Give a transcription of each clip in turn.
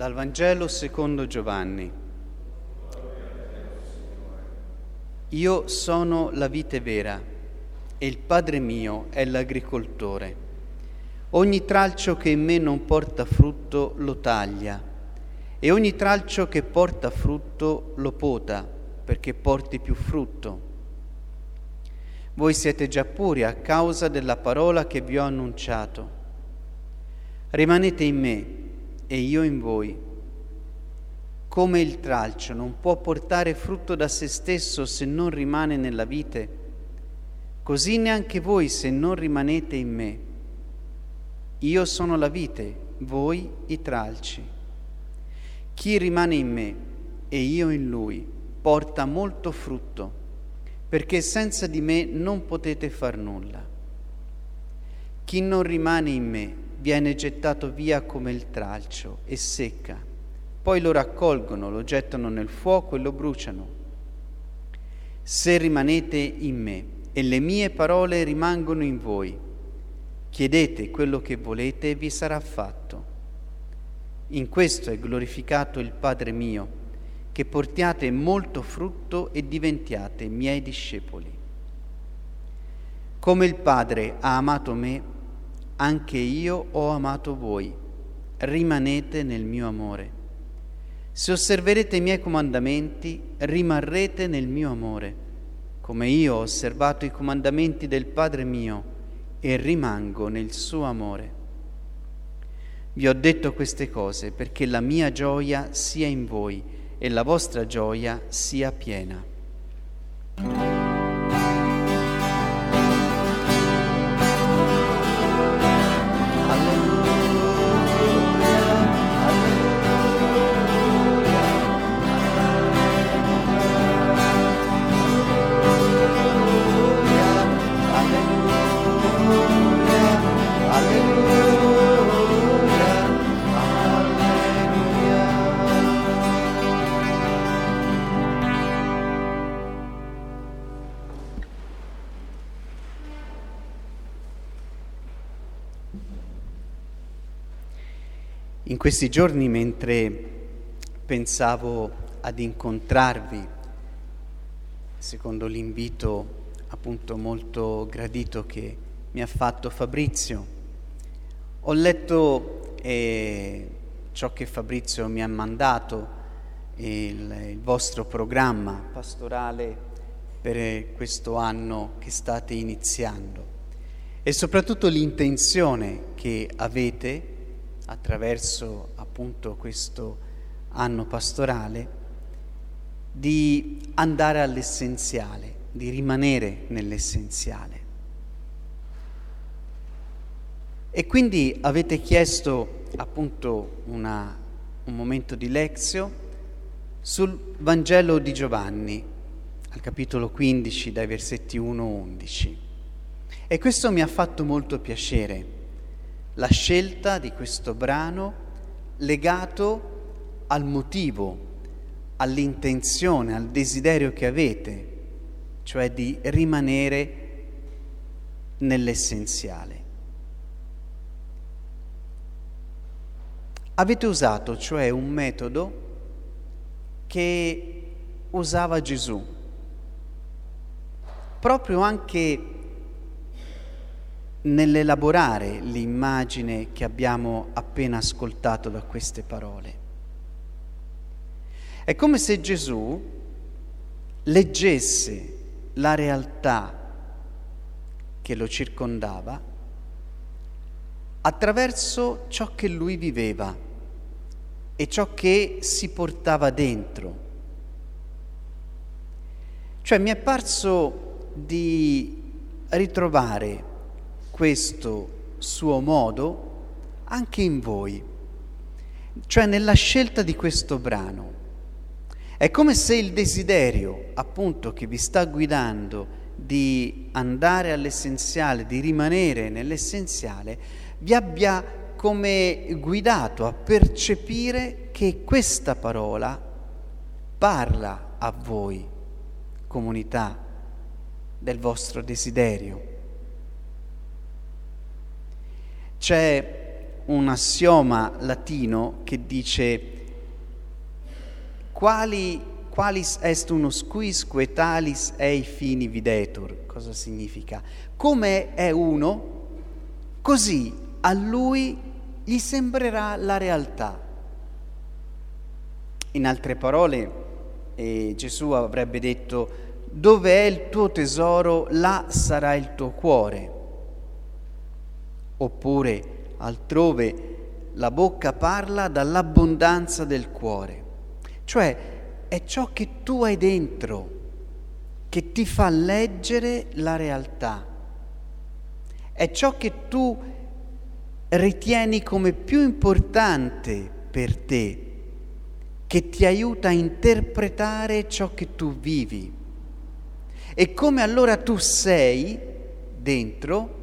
Dal Vangelo secondo Giovanni. Io sono la vite vera e il Padre mio è l'agricoltore. Ogni tralcio che in me non porta frutto lo taglia e ogni tralcio che porta frutto lo pota perché porti più frutto. Voi siete già puri a causa della parola che vi ho annunciato. Rimanete in me e io in voi. Come il tralcio non può portare frutto da se stesso se non rimane nella vite, così neanche voi se non rimanete in me. Io sono la vite, voi i tralci. Chi rimane in me e io in lui porta molto frutto, perché senza di me non potete far nulla. Chi non rimane in me viene gettato via come il tralcio e secca. Poi lo raccolgono, lo gettano nel fuoco e lo bruciano. Se rimanete in me e le mie parole rimangono in voi, chiedete quello che volete e vi sarà fatto. In questo è glorificato il Padre mio, che portiate molto frutto e diventiate miei discepoli. Come il Padre ha amato me, anche io ho amato voi, rimanete nel mio amore. Se osserverete i miei comandamenti, rimarrete nel mio amore, come io ho osservato i comandamenti del Padre mio e rimango nel suo amore. Vi ho detto queste cose perché la mia gioia sia in voi e la vostra gioia sia piena. Questi giorni, mentre pensavo ad incontrarvi, secondo l'invito appunto molto gradito che mi ha fatto Fabrizio, ho letto eh, ciò che Fabrizio mi ha mandato, il, il vostro programma pastorale per questo anno che state iniziando e soprattutto l'intenzione che avete attraverso appunto questo anno pastorale, di andare all'essenziale, di rimanere nell'essenziale. E quindi avete chiesto appunto una, un momento di lezio sul Vangelo di Giovanni, al capitolo 15, dai versetti 1-11. E questo mi ha fatto molto piacere la scelta di questo brano legato al motivo, all'intenzione, al desiderio che avete, cioè di rimanere nell'essenziale. Avete usato cioè un metodo che usava Gesù, proprio anche nell'elaborare l'immagine che abbiamo appena ascoltato da queste parole. È come se Gesù leggesse la realtà che lo circondava attraverso ciò che lui viveva e ciò che si portava dentro. Cioè mi è parso di ritrovare questo suo modo anche in voi, cioè nella scelta di questo brano. È come se il desiderio, appunto, che vi sta guidando di andare all'essenziale, di rimanere nell'essenziale, vi abbia come guidato a percepire che questa parola parla a voi, comunità del vostro desiderio. C'è un assioma latino che dice quali, qualis est unus quis quetalis ei fini videtur. Cosa significa? Come è uno, così a lui gli sembrerà la realtà. In altre parole, eh, Gesù avrebbe detto, dove è il tuo tesoro, là sarà il tuo cuore. Oppure, altrove, la bocca parla dall'abbondanza del cuore. Cioè, è ciò che tu hai dentro che ti fa leggere la realtà. È ciò che tu ritieni come più importante per te, che ti aiuta a interpretare ciò che tu vivi. E come allora tu sei dentro,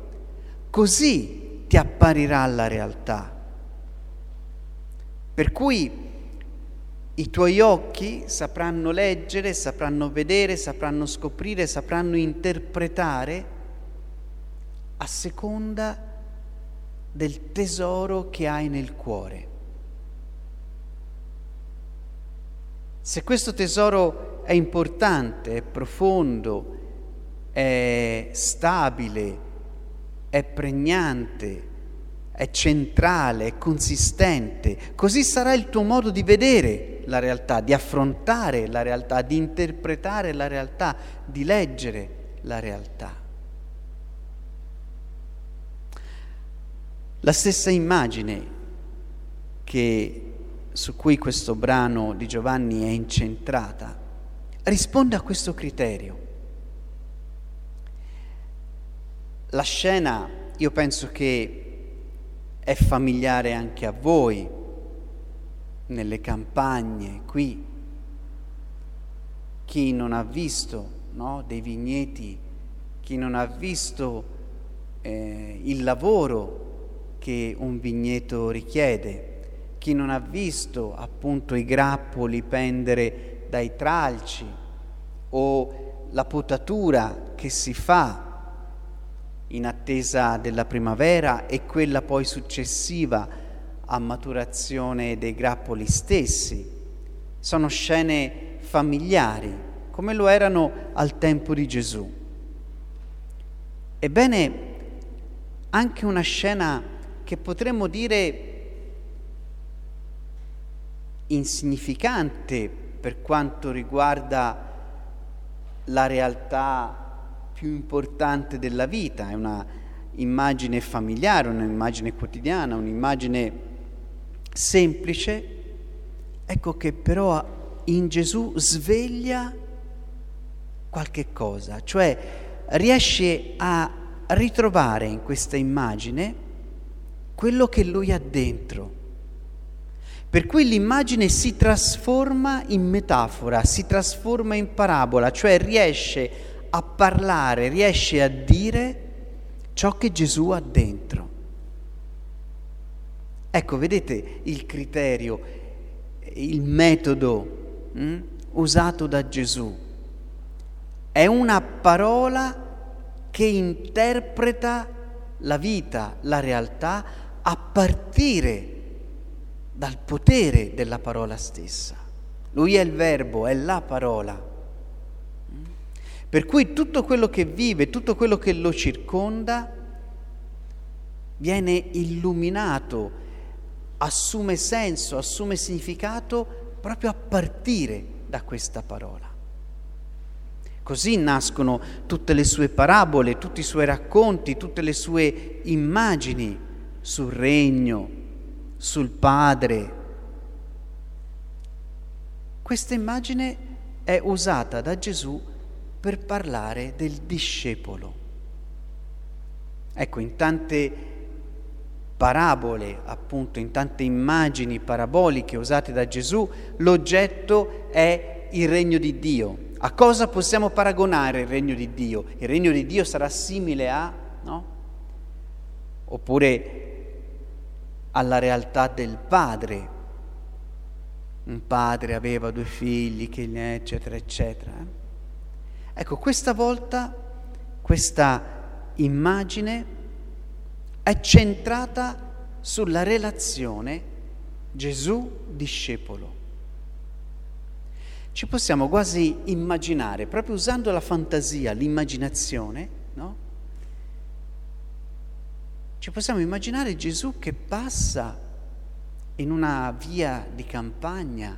così ti apparirà la realtà. Per cui i tuoi occhi sapranno leggere, sapranno vedere, sapranno scoprire, sapranno interpretare a seconda del tesoro che hai nel cuore. Se questo tesoro è importante, è profondo, è stabile, è pregnante, è centrale, è consistente, così sarà il tuo modo di vedere la realtà, di affrontare la realtà, di interpretare la realtà, di leggere la realtà. La stessa immagine che su cui questo brano di Giovanni è incentrata, risponde a questo criterio. La scena, io penso che è familiare anche a voi, nelle campagne, qui. Chi non ha visto no, dei vigneti, chi non ha visto eh, il lavoro che un vigneto richiede, chi non ha visto appunto i grappoli pendere dai tralci o la potatura che si fa in attesa della primavera e quella poi successiva a maturazione dei grappoli stessi. Sono scene familiari, come lo erano al tempo di Gesù. Ebbene, anche una scena che potremmo dire insignificante per quanto riguarda la realtà più importante della vita, è una immagine familiare, un'immagine quotidiana, un'immagine semplice, ecco che però in Gesù sveglia qualche cosa, cioè riesce a ritrovare in questa immagine quello che lui ha dentro. Per cui l'immagine si trasforma in metafora, si trasforma in parabola, cioè riesce a parlare, riesce a dire ciò che Gesù ha dentro. Ecco, vedete il criterio, il metodo hm, usato da Gesù. È una parola che interpreta la vita, la realtà, a partire dal potere della parola stessa. Lui è il verbo, è la parola. Per cui tutto quello che vive, tutto quello che lo circonda, viene illuminato, assume senso, assume significato proprio a partire da questa parola. Così nascono tutte le sue parabole, tutti i suoi racconti, tutte le sue immagini sul regno, sul Padre. Questa immagine è usata da Gesù per parlare del discepolo. Ecco, in tante parabole, appunto, in tante immagini paraboliche usate da Gesù, l'oggetto è il regno di Dio. A cosa possiamo paragonare il regno di Dio? Il regno di Dio sarà simile a, no? Oppure alla realtà del padre. Un padre aveva due figli, eccetera, eccetera. Ecco, questa volta questa immagine è centrata sulla relazione Gesù-discepolo. Ci possiamo quasi immaginare, proprio usando la fantasia, l'immaginazione, no? Ci possiamo immaginare Gesù che passa in una via di campagna,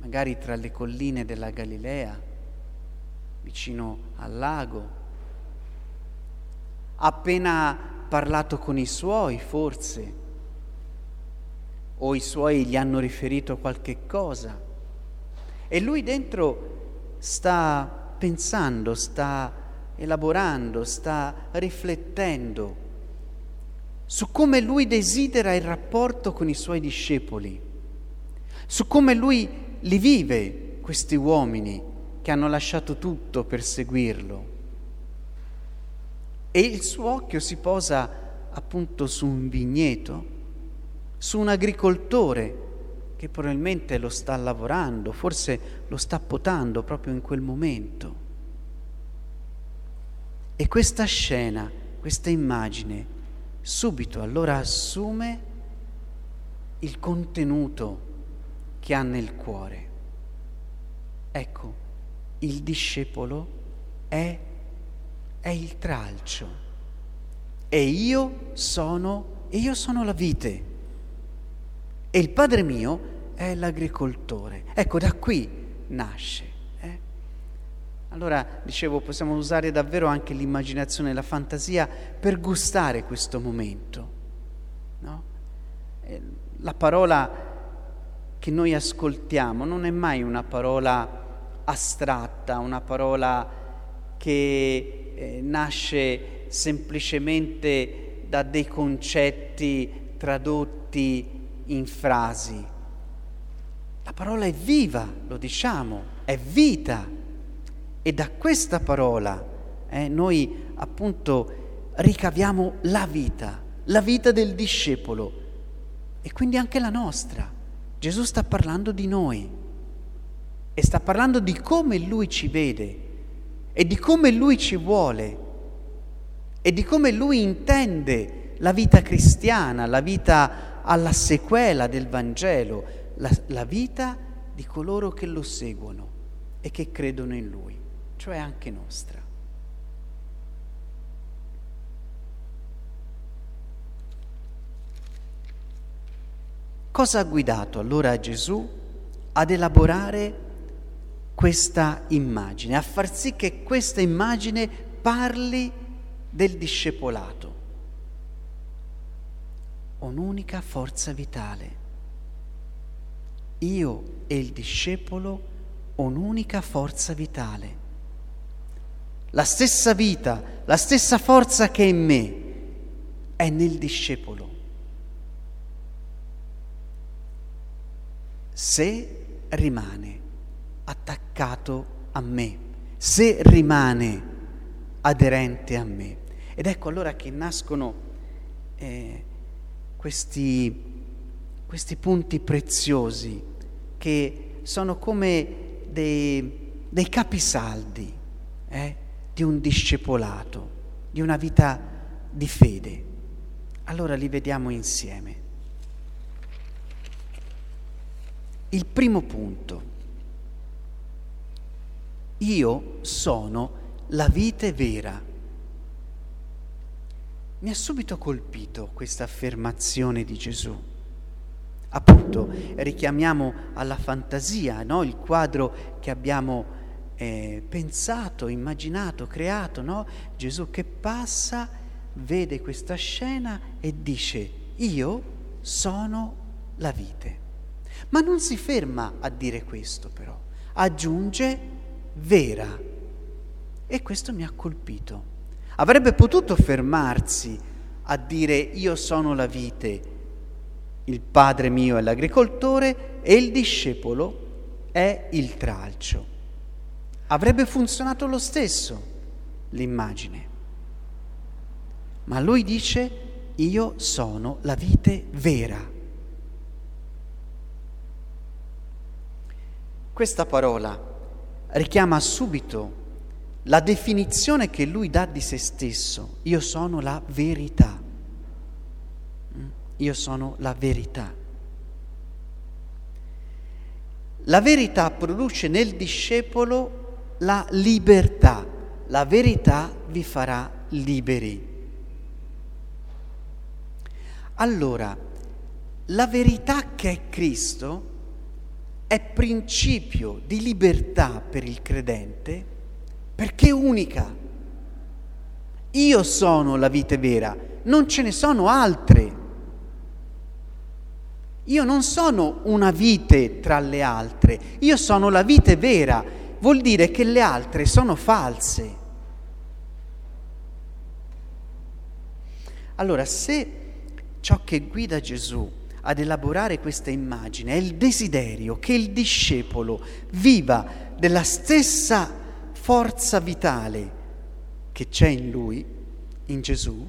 magari tra le colline della Galilea, vicino al lago, ha appena parlato con i suoi, forse, o i suoi gli hanno riferito qualche cosa, e lui dentro sta pensando, sta elaborando, sta riflettendo su come lui desidera il rapporto con i suoi discepoli, su come lui li vive questi uomini che hanno lasciato tutto per seguirlo. E il suo occhio si posa appunto su un vigneto, su un agricoltore che probabilmente lo sta lavorando, forse lo sta potando proprio in quel momento. E questa scena, questa immagine, subito allora assume il contenuto che ha nel cuore. Ecco, il discepolo è, è il tralcio e io sono, e io sono la vite e il Padre mio è l'agricoltore. Ecco, da qui nasce. Eh? Allora, dicevo, possiamo usare davvero anche l'immaginazione e la fantasia per gustare questo momento. No? Eh, la parola che noi ascoltiamo non è mai una parola astratta, una parola che eh, nasce semplicemente da dei concetti tradotti in frasi. La parola è viva, lo diciamo, è vita. E da questa parola eh, noi appunto ricaviamo la vita, la vita del discepolo e quindi anche la nostra. Gesù sta parlando di noi e sta parlando di come Lui ci vede e di come Lui ci vuole e di come Lui intende la vita cristiana, la vita alla sequela del Vangelo, la, la vita di coloro che lo seguono e che credono in Lui, cioè anche nostra. Cosa ha guidato allora Gesù ad elaborare questa immagine, a far sì che questa immagine parli del discepolato? Un'unica forza vitale io e il discepolo un'unica forza vitale. La stessa vita, la stessa forza che è in me è nel discepolo. Se rimane attaccato a me, se rimane aderente a me. Ed ecco allora che nascono eh, questi questi punti preziosi che sono come dei, dei capisaldi eh, di un discepolato, di una vita di fede. Allora li vediamo insieme. Il primo punto. Io sono la vite vera. Mi ha subito colpito questa affermazione di Gesù appunto richiamiamo alla fantasia no? il quadro che abbiamo eh, pensato, immaginato, creato, no? Gesù che passa, vede questa scena e dice io sono la vite. Ma non si ferma a dire questo però, aggiunge vera. E questo mi ha colpito. Avrebbe potuto fermarsi a dire io sono la vite il padre mio è l'agricoltore e il discepolo è il tralcio. Avrebbe funzionato lo stesso l'immagine. Ma lui dice io sono la vite vera. Questa parola richiama subito la definizione che lui dà di se stesso. Io sono la verità. io sono la verità. La verità produce nel discepolo la libertà, la verità vi farà liberi. Allora, la verità che è Cristo è principio di libertà per il credente perché è unica. Io sono la vite vera, non ce ne sono altre. Io non sono una vite tra le altre, io sono la vite vera, vuol dire che le altre sono false. Allora, se ciò che guida Gesù ad elaborare questa immagine è il desiderio che il discepolo viva della stessa forza vitale che c'è in lui, in Gesù,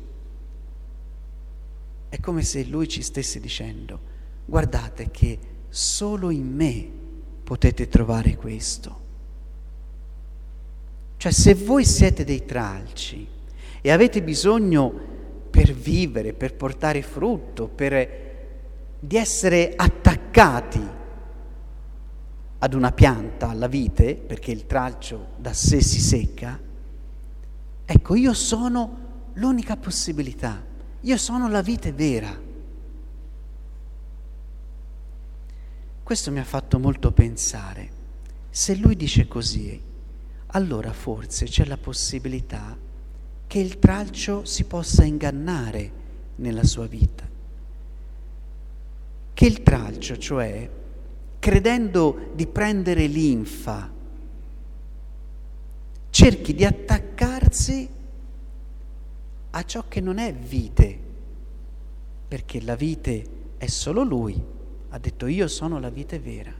è come se lui ci stesse dicendo, guardate che solo in me potete trovare questo. Cioè se voi siete dei tralci e avete bisogno per vivere, per portare frutto, per, di essere attaccati ad una pianta, alla vite, perché il tralcio da sé si secca, ecco, io sono l'unica possibilità, io sono la vite vera. Questo mi ha fatto molto pensare. Se lui dice così, allora forse c'è la possibilità che il tralcio si possa ingannare nella sua vita. Che il tralcio, cioè, credendo di prendere linfa, cerchi di attaccarsi a ciò che non è vite, perché la vite è solo lui ha detto io sono la vite vera.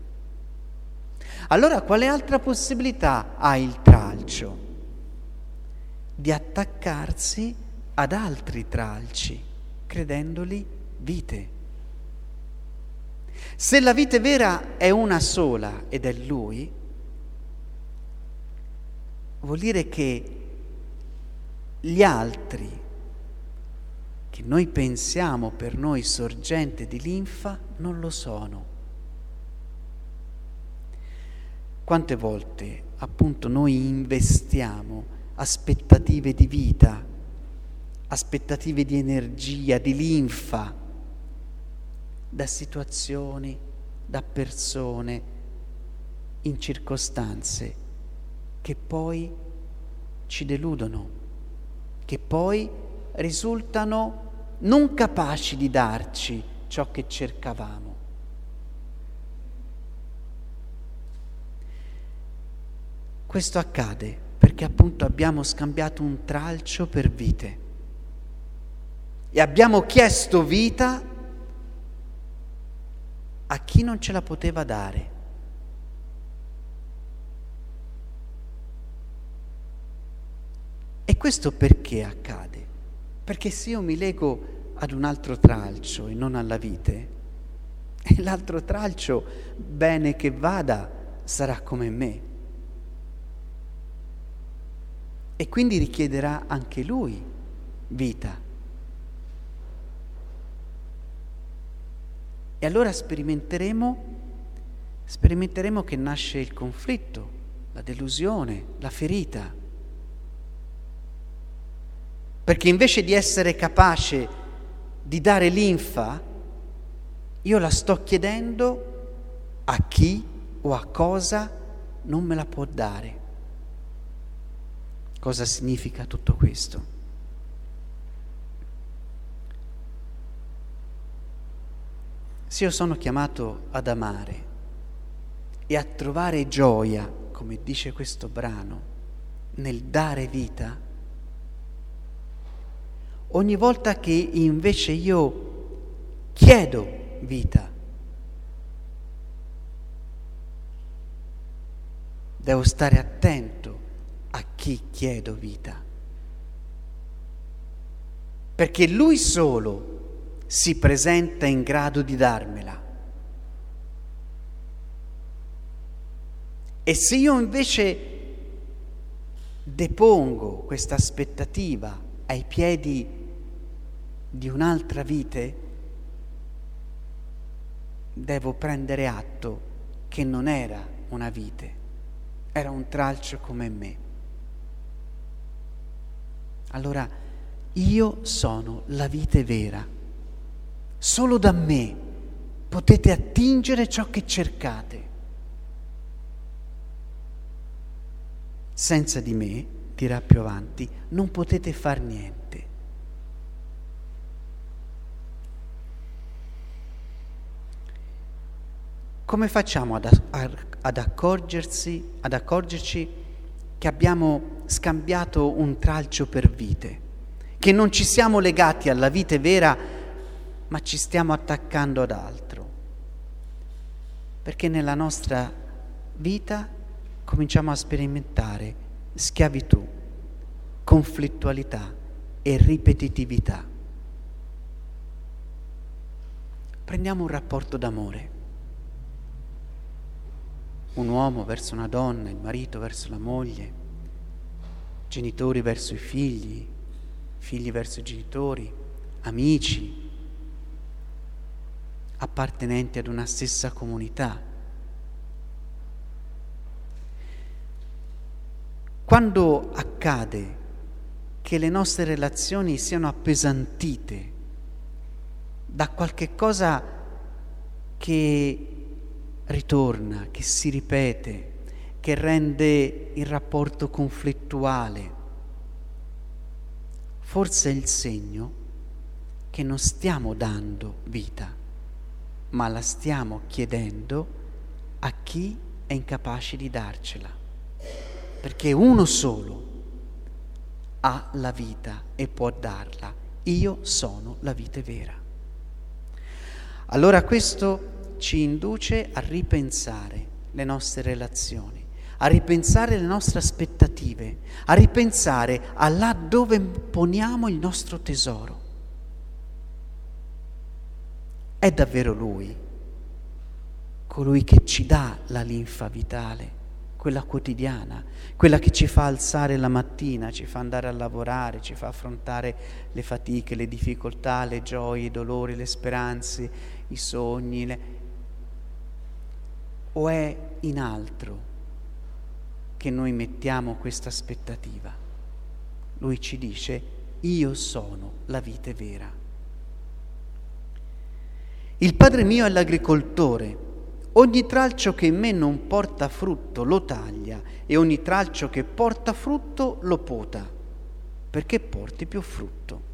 Allora quale altra possibilità ha il tralcio? Di attaccarsi ad altri tralci, credendoli vite. Se la vite vera è una sola ed è lui, vuol dire che gli altri che noi pensiamo per noi sorgente di linfa non lo sono. Quante volte appunto noi investiamo aspettative di vita, aspettative di energia, di linfa, da situazioni, da persone, in circostanze che poi ci deludono, che poi risultano non capaci di darci ciò che cercavamo. Questo accade perché appunto abbiamo scambiato un tralcio per vite e abbiamo chiesto vita a chi non ce la poteva dare. E questo perché accade? Perché se io mi lego ad un altro tralcio e non alla vite, e l'altro tralcio, bene che vada, sarà come me. E quindi richiederà anche lui vita. E allora sperimenteremo, sperimenteremo che nasce il conflitto, la delusione, la ferita perché invece di essere capace di dare linfa, io la sto chiedendo a chi o a cosa non me la può dare. Cosa significa tutto questo? Se io sono chiamato ad amare e a trovare gioia, come dice questo brano, nel dare vita, ogni volta che invece io chiedo vita, devo stare attento a chi chiedo vita, perché lui solo si presenta in grado di darmela. E se io invece depongo questa aspettativa ai piedi di un'altra vite, devo prendere atto che non era una vite, era un tralcio come me. Allora io sono la vite vera. Solo da me potete attingere ciò che cercate. Senza di me, dirà più avanti, non potete far niente. Come facciamo ad, ad, accorgersi, ad accorgerci che abbiamo scambiato un tralcio per vite, che non ci siamo legati alla vite vera, ma ci stiamo attaccando ad altro? Perché nella nostra vita cominciamo a sperimentare schiavitù, conflittualità e ripetitività. Prendiamo un rapporto d'amore un uomo verso una donna, il marito verso la moglie, genitori verso i figli, figli verso i genitori, amici, appartenenti ad una stessa comunità. Quando accade che le nostre relazioni siano appesantite da qualche cosa che ritorna, che si ripete, che rende il rapporto conflittuale. Forse è il segno che non stiamo dando vita, ma la stiamo chiedendo a chi è incapace di darcela. Perché uno solo ha la vita e può darla. Io sono la vita vera. Allora questo ci induce a ripensare le nostre relazioni, a ripensare le nostre aspettative, a ripensare a là dove poniamo il nostro tesoro. È davvero Lui, colui che ci dà la linfa vitale, quella quotidiana, quella che ci fa alzare la mattina, ci fa andare a lavorare, ci fa affrontare le fatiche, le difficoltà, le gioie, i dolori, le speranze, i sogni, le, o è in altro che noi mettiamo questa aspettativa? Lui ci dice, io sono la vite vera. Il Padre mio è l'agricoltore, ogni tralcio che in me non porta frutto lo taglia e ogni tralcio che porta frutto lo pota, perché porti più frutto.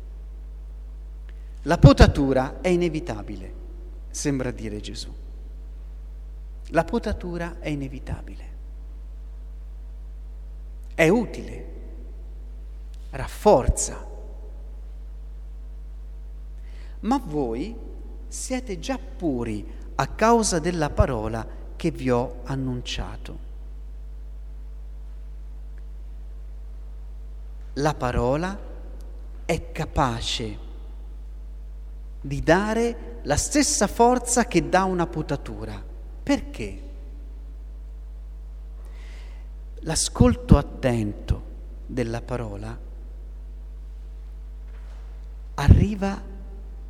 La potatura è inevitabile, sembra dire Gesù. La potatura è inevitabile, è utile, rafforza. Ma voi siete già puri a causa della parola che vi ho annunciato. La parola è capace di dare la stessa forza che dà una potatura perché? L'ascolto attento della parola arriva,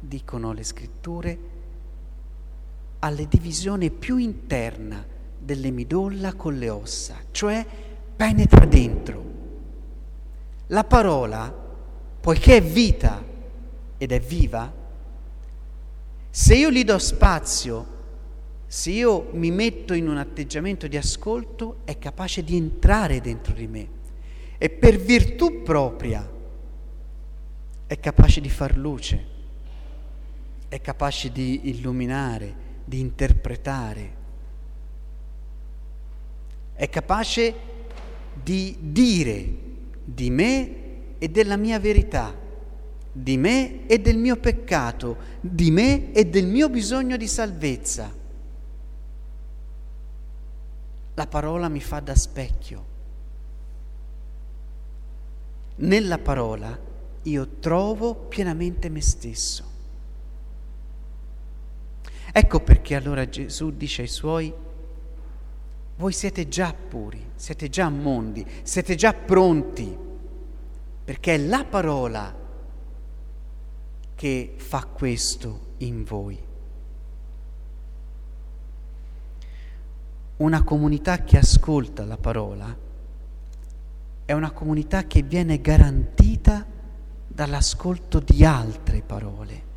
dicono le scritture, alle divisioni più interna delle midolla con le ossa, cioè penetra dentro. La parola, poiché è vita ed è viva, se io gli do spazio se io mi metto in un atteggiamento di ascolto, è capace di entrare dentro di me e per virtù propria è capace di far luce, è capace di illuminare, di interpretare, è capace di dire di me e della mia verità, di me e del mio peccato, di me e del mio bisogno di salvezza la parola mi fa da specchio. Nella parola io trovo pienamente me stesso. Ecco perché allora Gesù dice ai suoi, voi siete già puri, siete già mondi, siete già pronti, perché è la parola che fa questo in voi. una comunità che ascolta la parola è una comunità che viene garantita dall'ascolto di altre parole.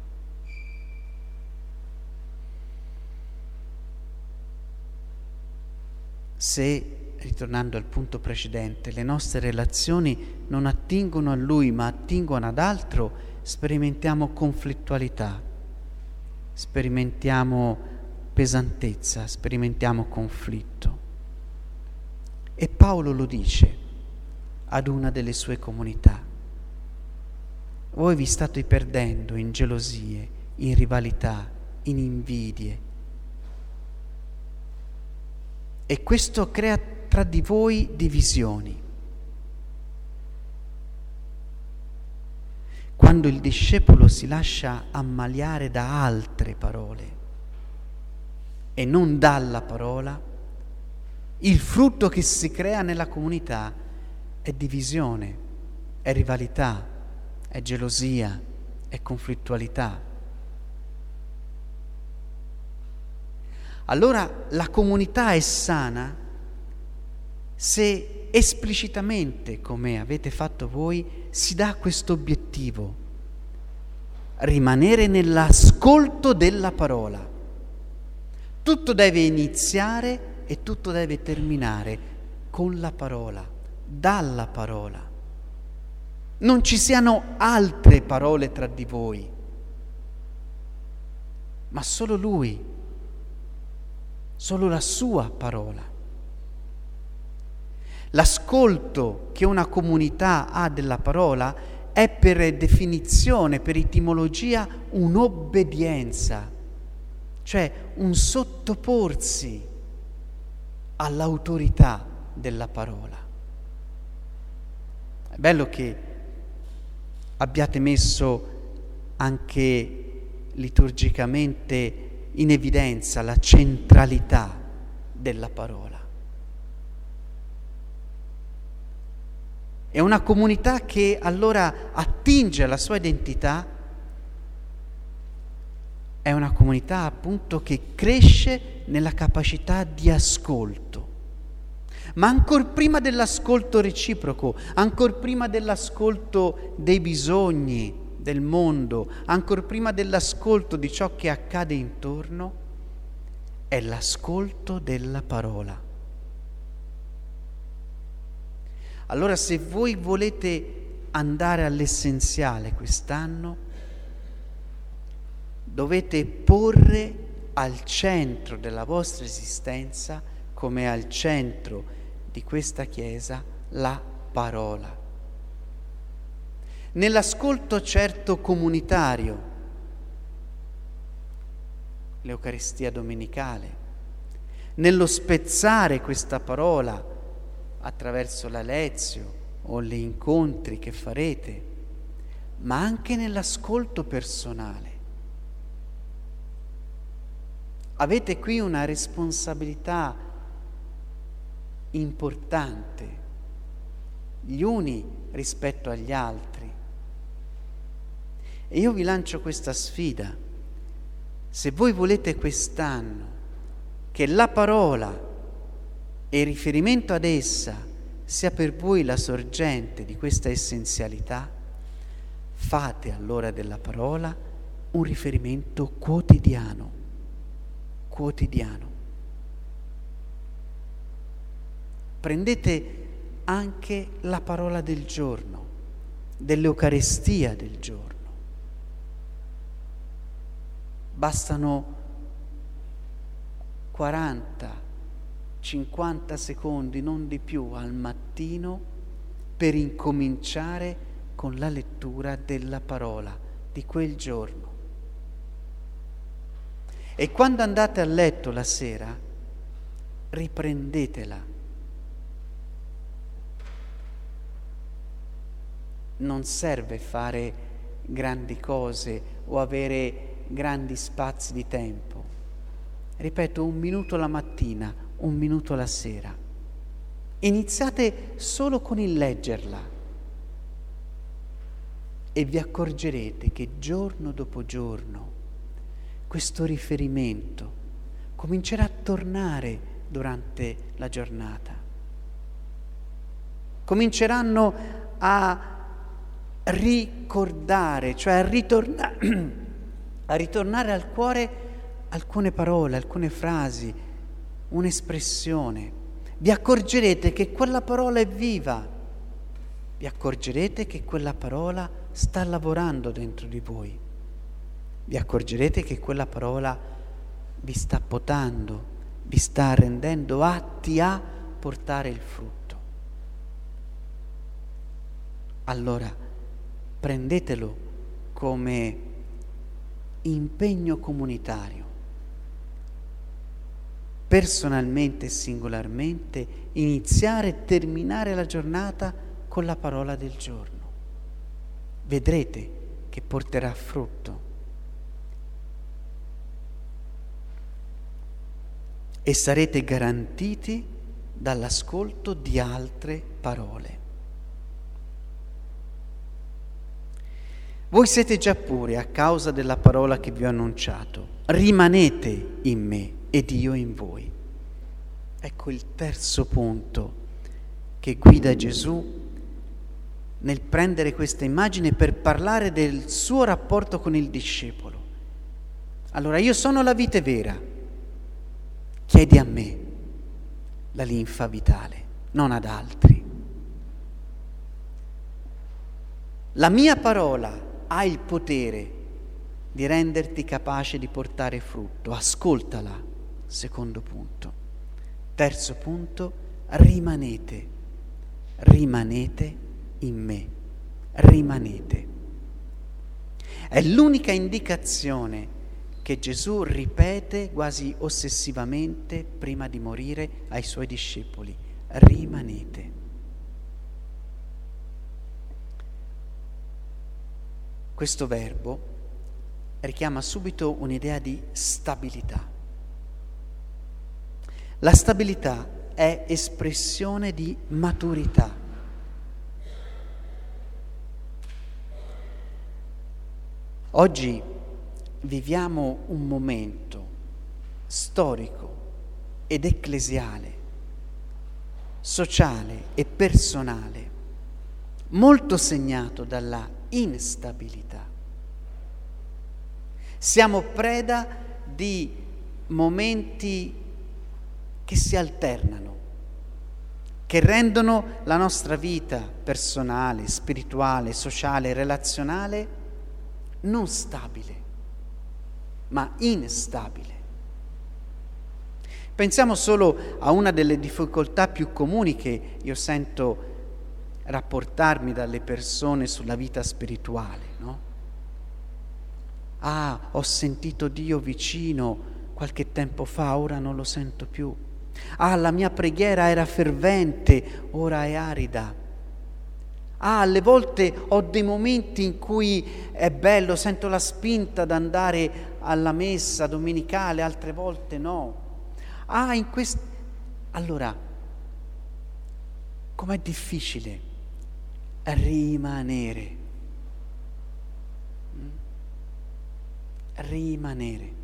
Se, ritornando al punto precedente, le nostre relazioni non attingono a Lui ma attingono ad altro, sperimentiamo conflittualità, sperimentiamo pesantezza, sperimentiamo conflitto. E Paolo lo dice ad una delle sue comunità. Voi vi state perdendo in gelosie, in rivalità, in invidie. E questo crea tra di voi divisioni. Quando il discepolo si lascia ammaliare da altre parole, e non dalla parola, il frutto che si crea nella comunità è divisione, è rivalità, è gelosia, è conflittualità. Allora la comunità è sana se esplicitamente, come avete fatto voi, si dà questo obiettivo, rimanere nell'ascolto della parola tutto deve iniziare e tutto deve terminare con la parola, dalla parola. Non ci siano altre parole tra di voi, ma solo Lui, solo la Sua parola. L'ascolto che una comunità ha della parola è per definizione, per etimologia, un'obbedienza cioè un sottoporsi all'autorità della parola. È bello che abbiate messo anche liturgicamente in evidenza la centralità della parola. È una comunità che allora attinge alla sua identità è una comunità appunto che cresce nella capacità di ascolto. Ma ancora prima dell'ascolto reciproco, ancora prima dell'ascolto dei bisogni del mondo, ancora prima dell'ascolto di ciò che accade intorno, è l'ascolto della parola. Allora se voi volete andare all'essenziale quest'anno, dovete porre al centro della vostra esistenza, come al centro di questa Chiesa, la parola. Nell'ascolto certo comunitario, l'Eucaristia domenicale, nello spezzare questa parola attraverso la lezio o gli incontri che farete, ma anche nell'ascolto personale Avete qui una responsabilità importante, gli uni rispetto agli altri. E io vi lancio questa sfida. Se voi volete quest'anno che la parola e il riferimento ad essa sia per voi la sorgente di questa essenzialità, fate allora della parola un riferimento quotidiano quotidiano. Prendete anche la parola del giorno, dell'Eucarestia del giorno. Bastano 40, 50 secondi, non di più, al mattino per incominciare con la lettura della parola di quel giorno. E quando andate a letto la sera, riprendetela. Non serve fare grandi cose o avere grandi spazi di tempo. Ripeto, un minuto la mattina, un minuto la sera. Iniziate solo con il leggerla e vi accorgerete che giorno dopo giorno questo riferimento comincerà a tornare durante la giornata. Cominceranno a ricordare, cioè a, ritorna- a ritornare al cuore alcune parole, alcune frasi, un'espressione. Vi accorgerete che quella parola è viva, vi accorgerete che quella parola sta lavorando dentro di voi, vi accorgerete che quella parola vi sta potando, vi sta rendendo atti a portare il frutto. Allora prendetelo come impegno comunitario personalmente e singolarmente, iniziare e terminare la giornata con la parola del giorno. Vedrete che porterà frutto. E sarete garantiti dall'ascolto di altre parole. Voi siete già pure a causa della parola che vi ho annunciato. Rimanete in me ed io in voi. Ecco il terzo punto che guida Gesù nel prendere questa immagine per parlare del suo rapporto con il discepolo. Allora, io sono la vite vera, chiedi a me la linfa vitale, non ad altri. La mia parola ha il potere di renderti capace di portare frutto, ascoltala secondo punto. Terzo punto, rimanete, rimanete in me, rimanete. È l'unica indicazione che Gesù ripete quasi ossessivamente prima di morire ai suoi discepoli. Rimanete. Questo verbo richiama subito un'idea di stabilità. La stabilità è espressione di maturità. Oggi viviamo un momento storico ed ecclesiale, sociale e personale molto segnato dalla instabilità. Siamo preda di momenti che si alternano, che rendono la nostra vita personale, spirituale, sociale, relazionale non stabile, ma instabile. Pensiamo solo a una delle difficoltà più comuni che io sento rapportarmi dalle persone sulla vita spirituale, no? Ah, ho sentito Dio vicino qualche tempo fa, ora non lo sento più. Ah, la mia preghiera era fervente, ora è arida. Ah, alle volte ho dei momenti in cui è bello, sento la spinta ad andare alla messa domenicale, altre volte no. Ah, in questo... Allora, com'è difficile rimanere. Rimanere.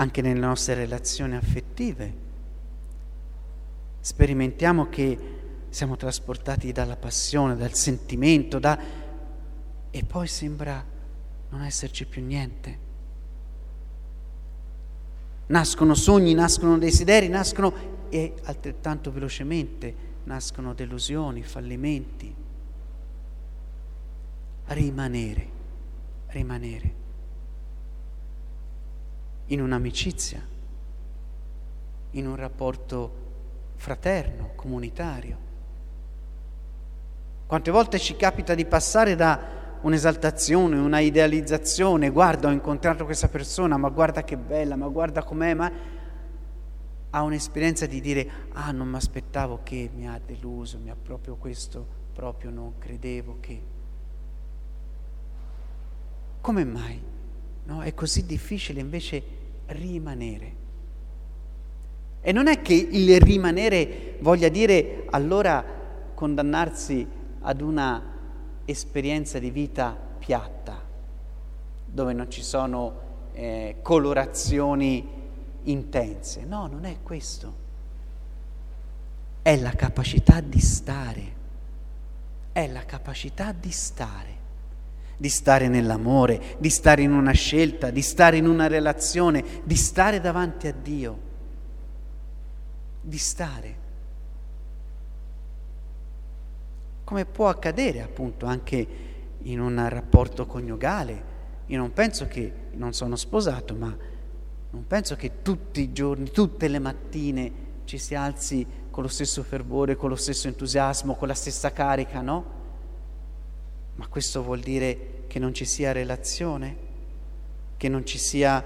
anche nelle nostre relazioni affettive. Sperimentiamo che siamo trasportati dalla passione, dal sentimento, da... e poi sembra non esserci più niente. Nascono sogni, nascono desideri, nascono e altrettanto velocemente nascono delusioni, fallimenti. Rimanere, rimanere in un'amicizia, in un rapporto fraterno, comunitario. Quante volte ci capita di passare da un'esaltazione, una idealizzazione, guarda ho incontrato questa persona, ma guarda che bella, ma guarda com'è, ma a un'esperienza di dire ah non mi aspettavo che mi ha deluso, mi ha proprio questo, proprio non credevo che. Come mai? No? È così difficile invece rimanere. E non è che il rimanere voglia dire allora condannarsi ad una esperienza di vita piatta, dove non ci sono eh, colorazioni intense. No, non è questo. È la capacità di stare. È la capacità di stare. Di stare nell'amore, di stare in una scelta, di stare in una relazione, di stare davanti a Dio. Di stare. Come può accadere appunto anche in un rapporto coniugale. Io non penso che, non sono sposato, ma non penso che tutti i giorni, tutte le mattine ci si alzi con lo stesso fervore, con lo stesso entusiasmo, con la stessa carica, no? Ma questo vuol dire che non ci sia relazione? Che non ci sia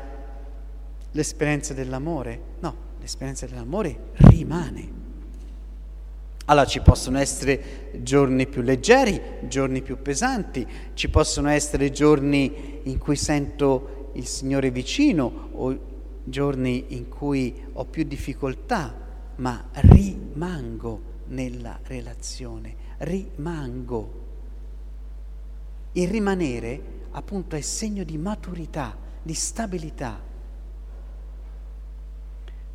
l'esperienza dell'amore? No, l'esperienza dell'amore rimane. Allora ci possono essere giorni più leggeri, giorni più pesanti, ci possono essere giorni in cui sento il Signore vicino o giorni in cui ho più difficoltà, ma rimango nella relazione, rimango. Il rimanere appunto è segno di maturità, di stabilità.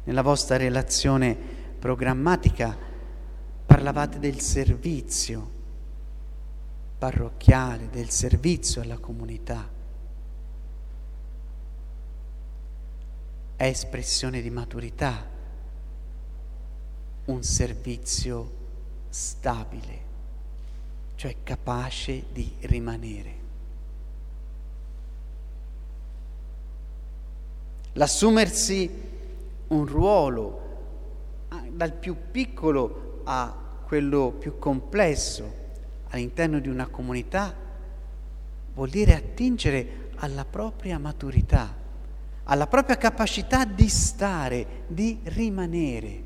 Nella vostra relazione programmatica parlavate del servizio parrocchiale, del servizio alla comunità. È espressione di maturità, un servizio stabile, cioè capace di rimanere. L'assumersi un ruolo ah, dal più piccolo a quello più complesso all'interno di una comunità vuol dire attingere alla propria maturità alla propria capacità di stare, di rimanere.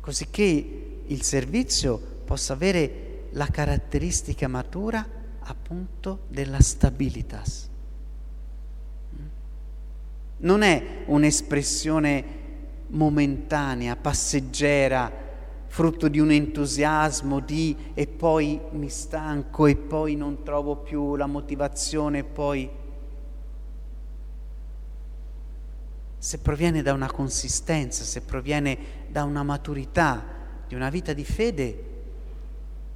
Così che il servizio possa avere la caratteristica matura appunto della stabilitas. Non è un'espressione momentanea, passeggera, frutto di un entusiasmo di e poi mi stanco e poi non trovo più la motivazione e poi se proviene da una consistenza, se proviene da una maturità di una vita di fede,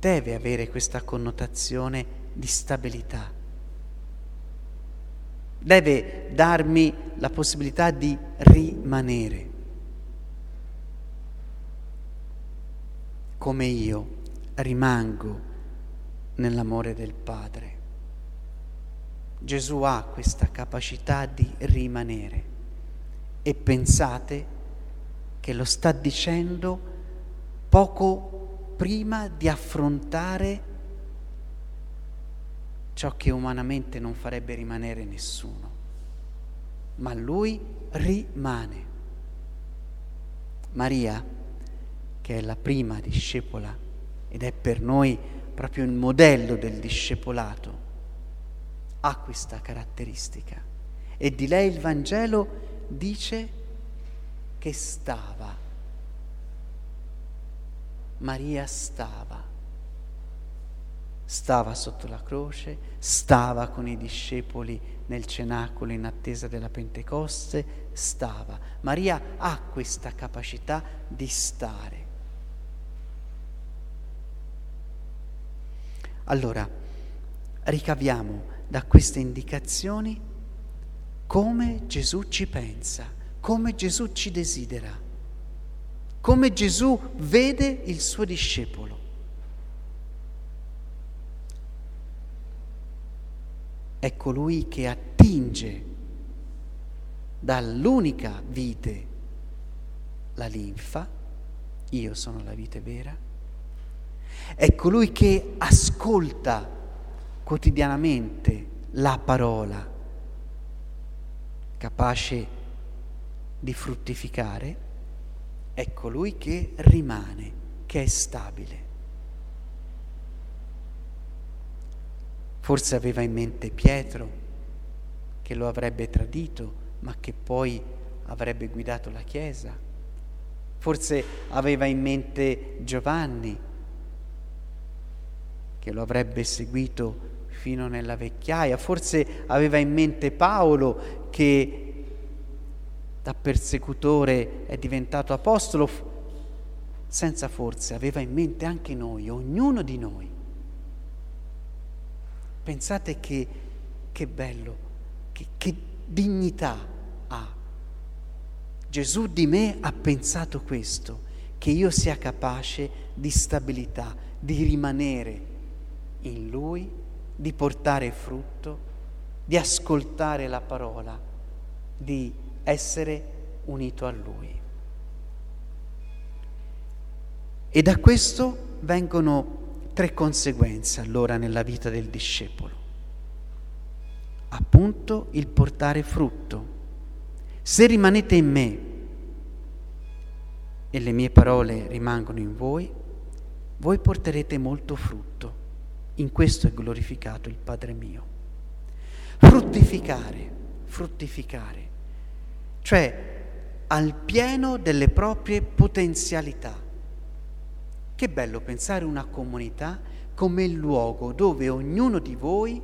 deve avere questa connotazione di stabilità. Deve darmi la possibilità di rimanere. Come io rimango nell'amore del Padre. Gesù ha questa capacità di rimanere e pensate che lo sta dicendo poco prima di affrontare ciò che umanamente non farebbe rimanere nessuno, ma lui rimane. Maria che è la prima discepola ed è per noi proprio il modello del discepolato, ha questa caratteristica. E di lei il Vangelo dice che stava. Maria stava. Stava sotto la croce, stava con i discepoli nel cenacolo in attesa della Pentecoste, stava. Maria ha questa capacità di stare. Allora, ricaviamo da queste indicazioni come Gesù ci pensa, come Gesù ci desidera, come Gesù vede il suo discepolo. È colui che attinge dall'unica vite la linfa, io sono la vite vera, è colui che ascolta quotidianamente la parola, capace di fruttificare, è colui che rimane, che è stabile. Forse aveva in mente Pietro, che lo avrebbe tradito, ma che poi avrebbe guidato la Chiesa. Forse aveva in mente Giovanni, che lo avrebbe seguito fino nella vecchiaia, forse aveva in mente Paolo che da persecutore è diventato apostolo, senza forse aveva in mente anche noi, ognuno di noi. Pensate che, che bello, che, che dignità ha. Gesù di me ha pensato questo, che io sia capace di stabilità, di rimanere in Lui, di portare frutto, di ascoltare la parola, di essere unito a Lui. E da questo vengono tre conseguenze allora nella vita del discepolo. Appunto il portare frutto. Se rimanete in me e le mie parole rimangono in voi, voi porterete molto frutto. In questo è glorificato il Padre mio. Fruttificare, fruttificare, cioè al pieno delle proprie potenzialità. Che bello pensare una comunità come il luogo dove ognuno di voi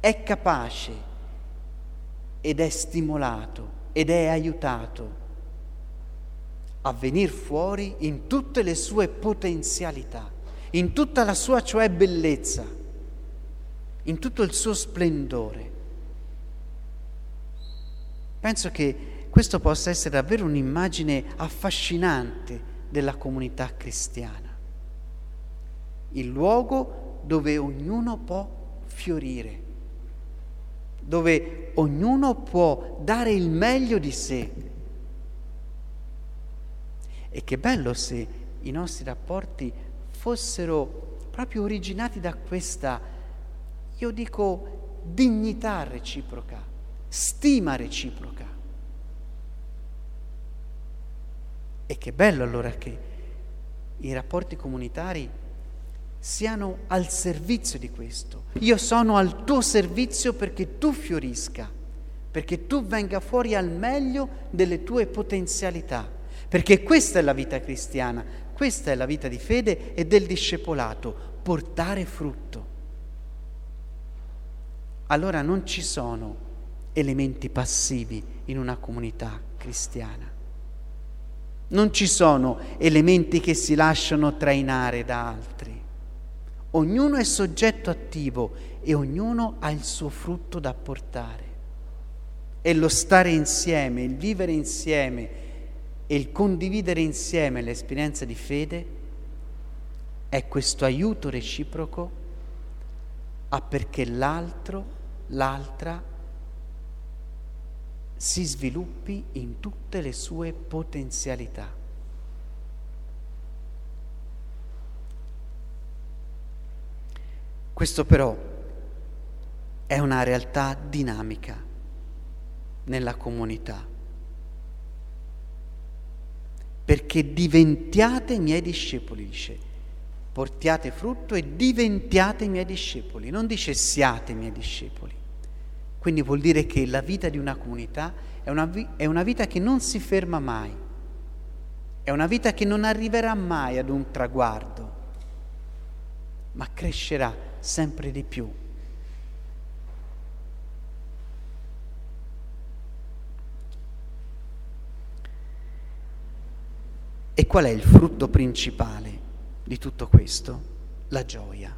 è capace ed è stimolato ed è aiutato a venire fuori in tutte le sue potenzialità in tutta la sua cioè bellezza, in tutto il suo splendore. Penso che questo possa essere davvero un'immagine affascinante della comunità cristiana, il luogo dove ognuno può fiorire, dove ognuno può dare il meglio di sé. E che bello se i nostri rapporti fossero proprio originati da questa, io dico, dignità reciproca, stima reciproca. E che bello allora che i rapporti comunitari siano al servizio di questo. Io sono al tuo servizio perché tu fiorisca, perché tu venga fuori al meglio delle tue potenzialità, perché questa è la vita cristiana, questa è la vita di fede e del discepolato, portare frutto. Allora non ci sono elementi passivi in una comunità cristiana. Non ci sono elementi che si lasciano trainare da altri. Ognuno è soggetto attivo e ognuno ha il suo frutto da portare. E lo stare insieme, il vivere insieme, e il condividere insieme l'esperienza di fede è questo aiuto reciproco a perché l'altro, l'altra si sviluppi in tutte le sue potenzialità. Questo però è una realtà dinamica nella comunità perché diventiate miei discepoli, dice. Portiate frutto e diventiate miei discepoli, non dice siate miei discepoli. Quindi vuol dire che la vita di una comunità è una, vi- è una vita che non si ferma mai, è una vita che non arriverà mai ad un traguardo, ma crescerà sempre di più E qual è il frutto principale di tutto questo? La gioia.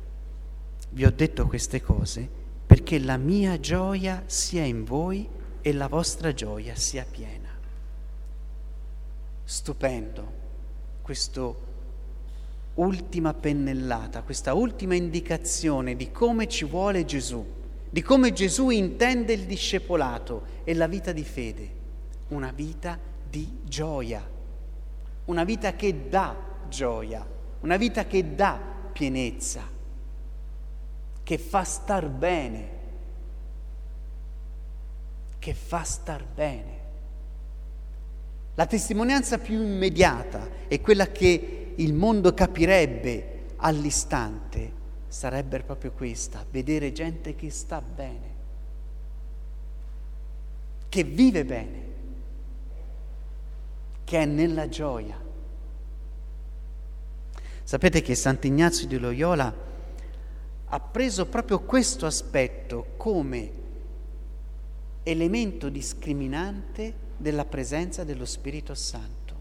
Vi ho detto queste cose perché la mia gioia sia in voi e la vostra gioia sia piena. Stupendo questa ultima pennellata, questa ultima indicazione di come ci vuole Gesù, di come Gesù intende il discepolato e la vita di fede, una vita di gioia una vita che dà gioia, una vita che dà pienezza, che fa star bene, che fa star bene. La testimonianza più immediata e quella che il mondo capirebbe all'istante sarebbe proprio questa, vedere gente che sta bene, che vive bene che è nella gioia. Sapete che Sant'Ignazio di Loyola ha preso proprio questo aspetto come elemento discriminante della presenza dello Spirito Santo.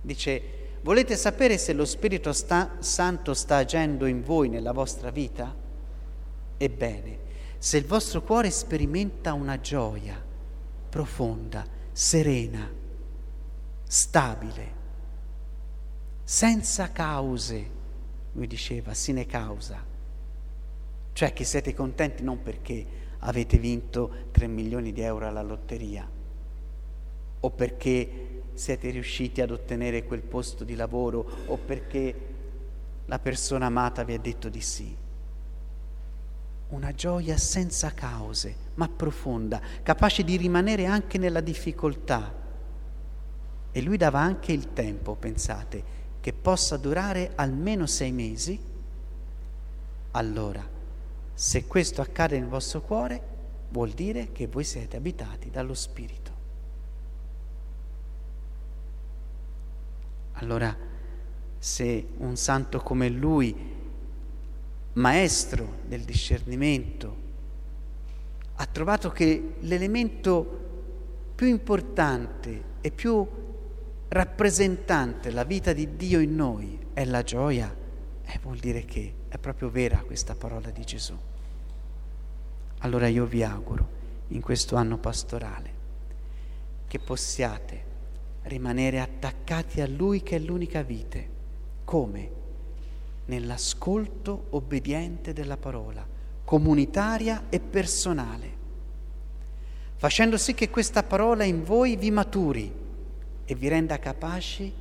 Dice, volete sapere se lo Spirito sta, Santo sta agendo in voi nella vostra vita? Ebbene, se il vostro cuore sperimenta una gioia profonda, serena, stabile, senza cause, lui diceva, sine causa, cioè che siete contenti non perché avete vinto 3 milioni di euro alla lotteria o perché siete riusciti ad ottenere quel posto di lavoro o perché la persona amata vi ha detto di sì. Una gioia senza cause, ma profonda, capace di rimanere anche nella difficoltà. E lui dava anche il tempo, pensate, che possa durare almeno sei mesi. Allora, se questo accade nel vostro cuore, vuol dire che voi siete abitati dallo Spirito. Allora, se un santo come lui, maestro del discernimento, ha trovato che l'elemento più importante e più rappresentante la vita di Dio in noi è la gioia, eh, vuol dire che è proprio vera questa parola di Gesù. Allora io vi auguro in questo anno pastorale che possiate rimanere attaccati a Lui che è l'unica vite. Come? Nell'ascolto obbediente della parola, comunitaria e personale, facendo sì che questa parola in voi vi maturi e vi renda capaci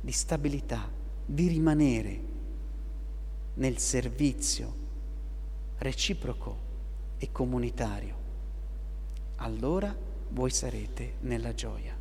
di stabilità, di rimanere nel servizio reciproco e comunitario. Allora voi sarete nella gioia.